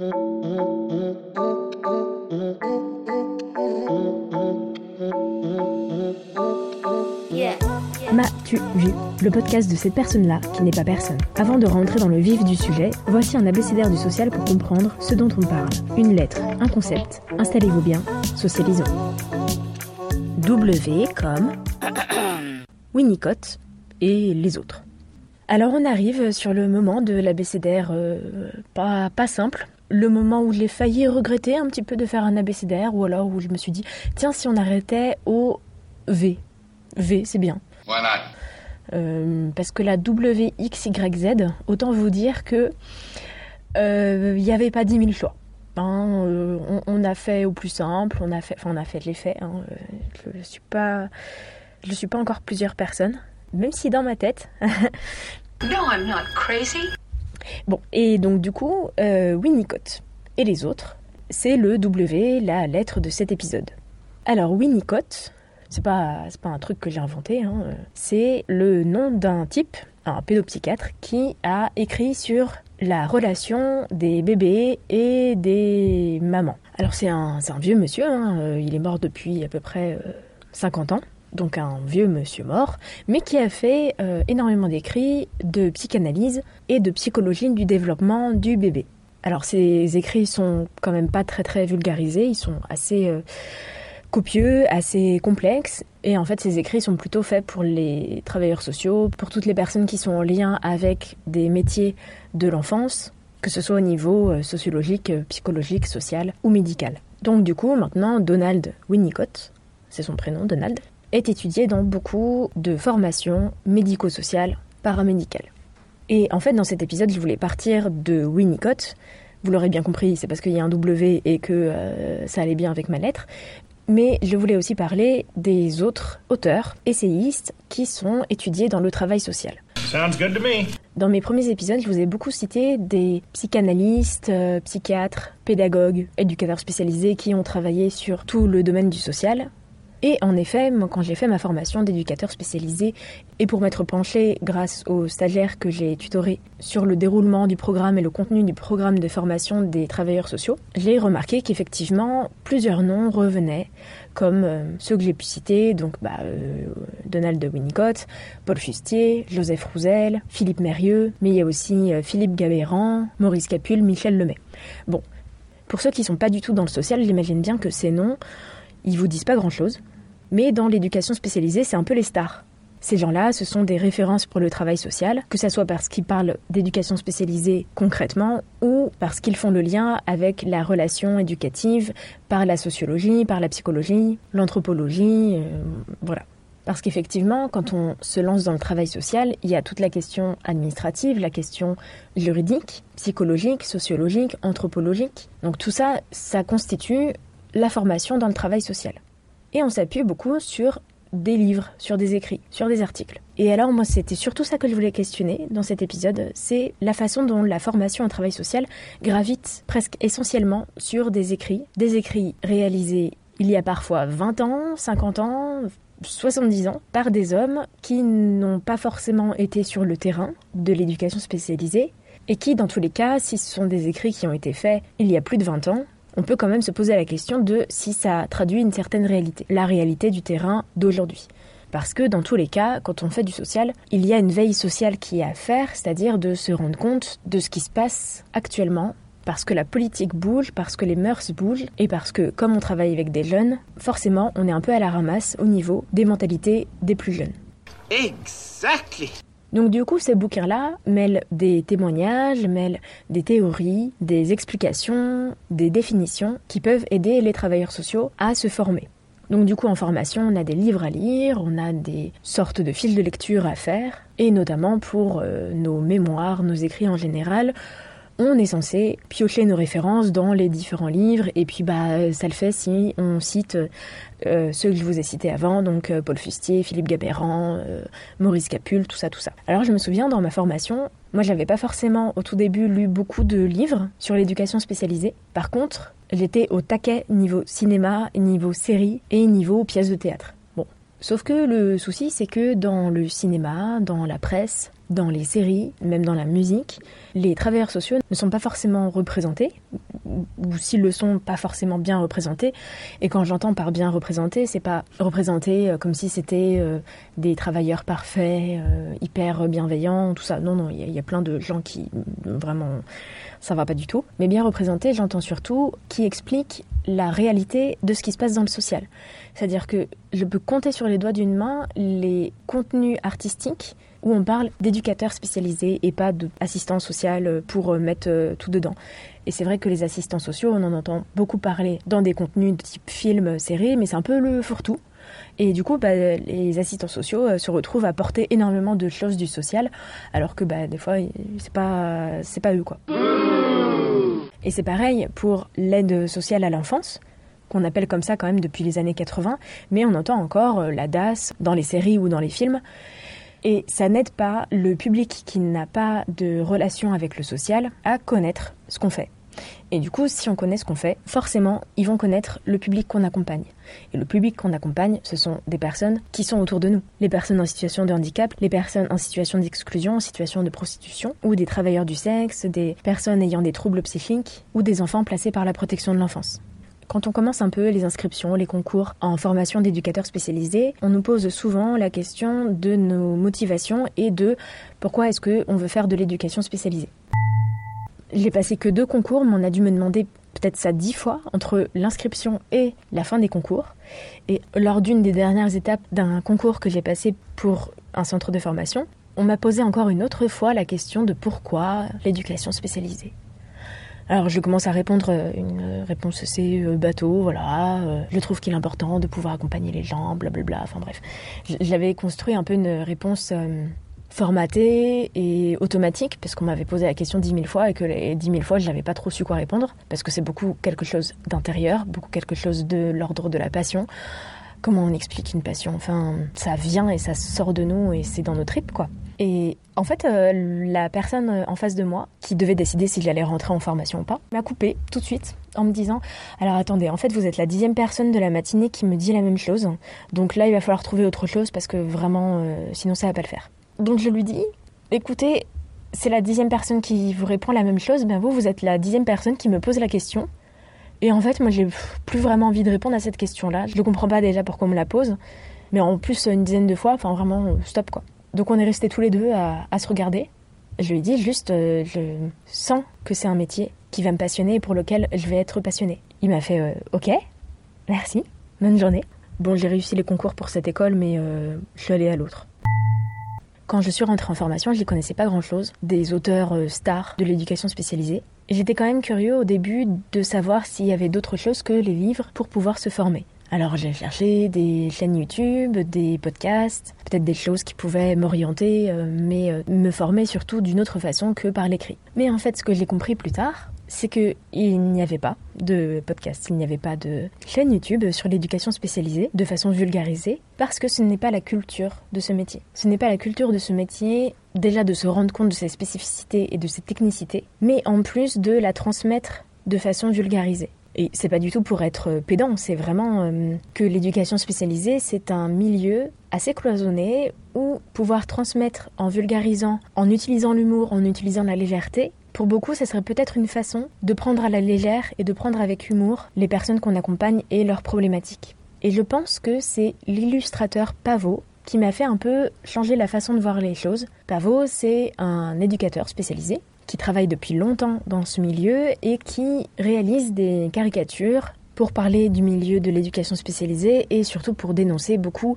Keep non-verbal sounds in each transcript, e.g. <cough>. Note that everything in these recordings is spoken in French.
M'as-tu vu Le podcast de cette personne-là qui n'est pas personne. Avant de rentrer dans le vif du sujet, voici un abécédaire du social pour comprendre ce dont on parle. Une lettre, un concept. Installez-vous bien, socialisons. W comme <coughs> Winnicott et les autres. Alors on arrive sur le moment de l'abécédaire euh, pas simple, le moment où j'ai failli regretter un petit peu de faire un abécédaire, ou alors où je me suis dit, tiens, si on arrêtait au V. V, c'est bien. Voilà. Euh, parce que la WXYZ, autant vous dire que euh, il n'y avait pas 10 000 choix. Hein, euh, on, on a fait au plus simple, on a fait, enfin on a fait l'effet. Hein, euh, je ne suis pas, je suis pas encore plusieurs personnes, même si dans ma tête. <laughs> No, I'm not crazy. Bon, et donc du coup, euh, Winnicott et les autres, c'est le W, la lettre de cet épisode. Alors Winnicott, c'est pas, pas un truc que j'ai inventé, hein, euh, c'est le nom d'un type, un pédopsychiatre, qui a écrit sur la relation des bébés et des mamans. Alors c'est un, un vieux monsieur, hein, euh, il est mort depuis à peu près euh, 50 ans donc un vieux monsieur mort, mais qui a fait euh, énormément d'écrits de psychanalyse et de psychologie du développement du bébé. Alors ces écrits sont quand même pas très très vulgarisés, ils sont assez euh, copieux, assez complexes, et en fait ces écrits sont plutôt faits pour les travailleurs sociaux, pour toutes les personnes qui sont en lien avec des métiers de l'enfance, que ce soit au niveau euh, sociologique, psychologique, social ou médical. Donc du coup maintenant Donald Winnicott, c'est son prénom Donald, est étudié dans beaucoup de formations médico-sociales, paramédicales. Et en fait, dans cet épisode, je voulais partir de Winnicott. Vous l'aurez bien compris, c'est parce qu'il y a un W et que euh, ça allait bien avec ma lettre. Mais je voulais aussi parler des autres auteurs, essayistes, qui sont étudiés dans le travail social. Sounds good to me. Dans mes premiers épisodes, je vous ai beaucoup cité des psychanalystes, euh, psychiatres, pédagogues, éducateurs spécialisés qui ont travaillé sur tout le domaine du social. Et en effet, quand j'ai fait ma formation d'éducateur spécialisé et pour m'être penché grâce aux stagiaires que j'ai tutorés sur le déroulement du programme et le contenu du programme de formation des travailleurs sociaux, j'ai remarqué qu'effectivement plusieurs noms revenaient, comme euh, ceux que j'ai pu citer, donc bah, euh, Donald Winnicott, Paul Fustier, Joseph Roussel, Philippe Mérieux, mais il y a aussi euh, Philippe Gabéran, Maurice Capule, Michel Lemay. Bon, pour ceux qui sont pas du tout dans le social, j'imagine bien que ces noms, ils vous disent pas grand-chose. Mais dans l'éducation spécialisée, c'est un peu les stars. Ces gens-là, ce sont des références pour le travail social, que ce soit parce qu'ils parlent d'éducation spécialisée concrètement ou parce qu'ils font le lien avec la relation éducative par la sociologie, par la psychologie, l'anthropologie, euh, voilà. Parce qu'effectivement, quand on se lance dans le travail social, il y a toute la question administrative, la question juridique, psychologique, sociologique, anthropologique. Donc tout ça, ça constitue la formation dans le travail social. Et on s'appuie beaucoup sur des livres, sur des écrits, sur des articles. Et alors moi c'était surtout ça que je voulais questionner dans cet épisode, c'est la façon dont la formation en travail social gravite presque essentiellement sur des écrits, des écrits réalisés il y a parfois 20 ans, 50 ans, 70 ans par des hommes qui n'ont pas forcément été sur le terrain de l'éducation spécialisée et qui dans tous les cas, si ce sont des écrits qui ont été faits il y a plus de 20 ans, on peut quand même se poser la question de si ça traduit une certaine réalité, la réalité du terrain d'aujourd'hui. Parce que dans tous les cas, quand on fait du social, il y a une veille sociale qui est à faire, c'est-à-dire de se rendre compte de ce qui se passe actuellement, parce que la politique bouge, parce que les mœurs bougent, et parce que comme on travaille avec des jeunes, forcément on est un peu à la ramasse au niveau des mentalités des plus jeunes. Exactly. Donc du coup, ces bouquins-là mêlent des témoignages, mêlent des théories, des explications, des définitions qui peuvent aider les travailleurs sociaux à se former. Donc du coup, en formation, on a des livres à lire, on a des sortes de fiches de lecture à faire, et notamment pour euh, nos mémoires, nos écrits en général, on est censé piocher nos références dans les différents livres, et puis bah ça le fait si on cite euh, ceux que je vous ai cités avant, donc euh, Paul Fustier, Philippe Gabéran, euh, Maurice Capule, tout ça, tout ça. Alors je me souviens dans ma formation, moi j'avais pas forcément au tout début lu beaucoup de livres sur l'éducation spécialisée. Par contre, j'étais au taquet niveau cinéma, niveau série et niveau pièces de théâtre. Sauf que le souci c'est que dans le cinéma, dans la presse, dans les séries, même dans la musique, les travailleurs sociaux ne sont pas forcément représentés. ou, s'ils le sont, pas forcément bien représentés. Et quand j'entends par bien représentés, c'est pas représentés euh, comme si c'était euh, des travailleurs parfaits, euh, hyper bienveillants, tout ça. Non, non, il y, y a plein de gens qui vraiment ça va pas du tout. Mais bien représenté, j'entends surtout qui explique la réalité de ce qui se passe dans le social. C'est-à-dire que je peux compter sur les doigts d'une main les contenus artistiques où on parle d'éducateurs spécialisés et pas d'assistants sociaux pour euh, mettre euh, tout dedans. Et c'est vrai que les assistants sociaux, on en entend beaucoup parler dans des contenus de type film, série, mais c'est un peu le fourre-tout. Et du coup, bah, les assistants sociaux euh, se retrouvent à porter énormément de choses du social, alors que bah, des fois, c'est pas, pas eux quoi. Et c'est pareil pour l'aide sociale à l'enfance, qu'on appelle comme ça quand même depuis les années 80, mais on entend encore euh, la DAS dans les séries ou dans les films. Et ça n'aide pas le public qui n'a pas de relation avec le social à connaître ce qu'on fait. Et du coup, si on connaît ce qu'on fait, forcément, ils vont connaître le public qu'on accompagne. Et le public qu'on accompagne, ce sont des personnes qui sont autour de nous. Les personnes en situation de handicap, les personnes en situation d'exclusion, en situation de prostitution, ou des travailleurs du sexe, des personnes ayant des troubles psychiques, ou des enfants placés par la protection de l'enfance. Quand on commence un peu les inscriptions, les concours en formation d'éducateurs spécialisés, on nous pose souvent la question de nos motivations et de pourquoi est-ce qu'on veut faire de l'éducation spécialisée. J'ai passé que deux concours, mais on a dû me demander peut-être ça dix fois entre l'inscription et la fin des concours. Et lors d'une des dernières étapes d'un concours que j'ai passé pour un centre de formation, on m'a posé encore une autre fois la question de pourquoi l'éducation spécialisée. Alors je commence à répondre euh, une réponse assez euh, bateau, voilà. euh, je trouve qu'il est important de pouvoir accompagner les gens, blablabla. Enfin bref, j'avais construit un peu une réponse formatée et automatique parce qu'on m'avait posé la question dix mille fois et que les dix mille fois je n'avais pas trop su quoi répondre parce que c'est beaucoup quelque chose d'intérieur, beaucoup quelque chose de l'ordre de la passion. Comment on explique une passion? Enfin, ça vient et ça sort de nous et c'est dans nos tripes quoi. Et en fait, euh, la personne en face de moi, qui devait décider si j'allais rentrer en formation ou pas, m'a coupé tout de suite en me disant Alors attendez, en fait, vous êtes la dixième personne de la matinée qui me dit la même chose. Donc là, il va falloir trouver autre chose parce que vraiment, euh, sinon, ça va pas le faire. Donc je lui dis Écoutez, c'est la dixième personne qui vous répond la même chose. Ben vous, vous êtes la dixième personne qui me pose la question. Et en fait, moi, j'ai plus vraiment envie de répondre à cette question-là. Je ne comprends pas déjà pourquoi on me la pose. Mais en plus, une dizaine de fois, enfin vraiment, stop quoi. Donc on est restés tous les deux à, se regarder. Je lui dit juste, euh, je sens que c'est un métier qui va me passionner et pour lequel je vais être passionnée. Il m'a fait euh, OK, merci, bonne journée. Bon, j'ai réussi les concours pour cette école, mais euh, je suis allée à l'autre. Quand je suis rentrée en formation, je n'y connaissais pas grand-chose des auteurs euh, stars de l'éducation spécialisée. J'étais quand même curieux au début de savoir s'il y avait d'autres choses que les livres pour pouvoir se former. Alors j'ai cherché des chaînes YouTube, des podcasts, peut-être des choses qui pouvaient m'orienter, euh, mais euh, me former surtout d'une autre façon que par l'écrit. Mais en fait, ce que j'ai compris plus tard, c'est que il n'y avait pas de podcast, il n'y avait pas de chaîne YouTube sur l'éducation spécialisée de façon vulgarisée, parce que ce n'est pas la culture de ce métier. Ce n'est pas la culture de ce métier déjà de se rendre compte de ses spécificités et de ses technicités, mais en plus de la transmettre de façon vulgarisée. Et c'est pas du tout pour être pédant, c'est vraiment euh, que l'éducation spécialisée, c'est un milieu assez cloisonné où pouvoir transmettre en vulgarisant, en utilisant l'humour, en utilisant la légèreté, pour beaucoup, ça serait peut-être une façon de prendre à la légère et de prendre avec humour les personnes qu'on accompagne et leurs problématiques. Et je pense que c'est l'illustrateur Pavot qui m'a fait un peu changer la façon de voir les choses. Pavot, c'est un éducateur spécialisé qui travaille depuis longtemps dans ce milieu et qui réalise des caricatures pour parler du milieu de l'éducation spécialisée et surtout pour dénoncer beaucoup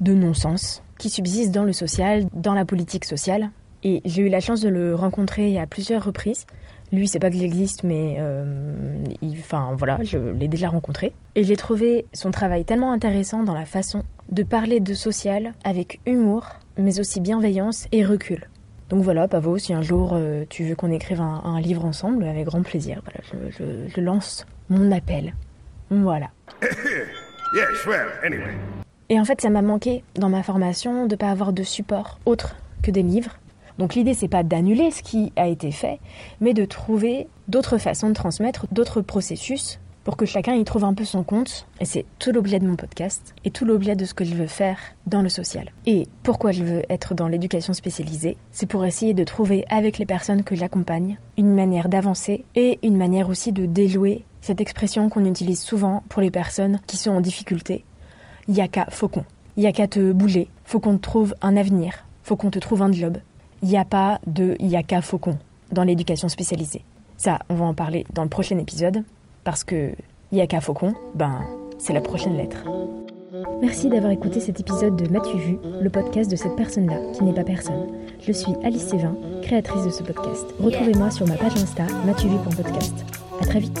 de non-sens qui subsistent dans le social, dans la politique sociale. Et j'ai eu la chance de le rencontrer à plusieurs reprises. Lui, c'est pas que j'existe, mais euh, il- enfin voilà, je l'ai déjà rencontré. Et j'ai trouvé son travail tellement intéressant dans la façon de parler de social avec humour, mais aussi bienveillance et recul. Donc voilà, Pavo, si un jour euh, tu veux qu'on écrive un, un livre ensemble, avec grand plaisir. Voilà, je, je- je lance mon appel. Voilà. <coughs> Yes, well, anyway. Et en fait, ça m'a manqué dans ma formation de pas avoir de support autre que des livres. Donc l'idée, c'est pas d'annuler ce qui a été fait, mais de trouver d'autres façons de transmettre, d'autres processus pour que chacun y trouve un peu son compte. Et c'est tout l'objet de mon podcast et tout l'objet de ce que je veux faire dans le social. Et pourquoi je veux être dans l'éducation spécialisée C'est pour essayer de trouver avec les personnes que j'accompagne une manière d'avancer et une manière aussi de déjouer cette expression qu'on utilise souvent pour les personnes qui sont en difficulté. Yaka faucon. Il y a qu'à te bouger, faut qu'on te trouve un avenir, faut qu'on te trouve un job. Il n'y a pas de yaka faucon dans l'éducation spécialisée. Ça, on va en parler dans le prochain épisode, parce que yaka faucon, ben, c'est la prochaine lettre. Merci d'avoir écouté cet épisode de M'as-tu vu, le podcast de cette personne-là, qui n'est pas personne. Je suis Alice Sévin, créatrice de ce podcast. Retrouvez-moi sur ma page Insta, m'as-tu vu.podcast. À très vite.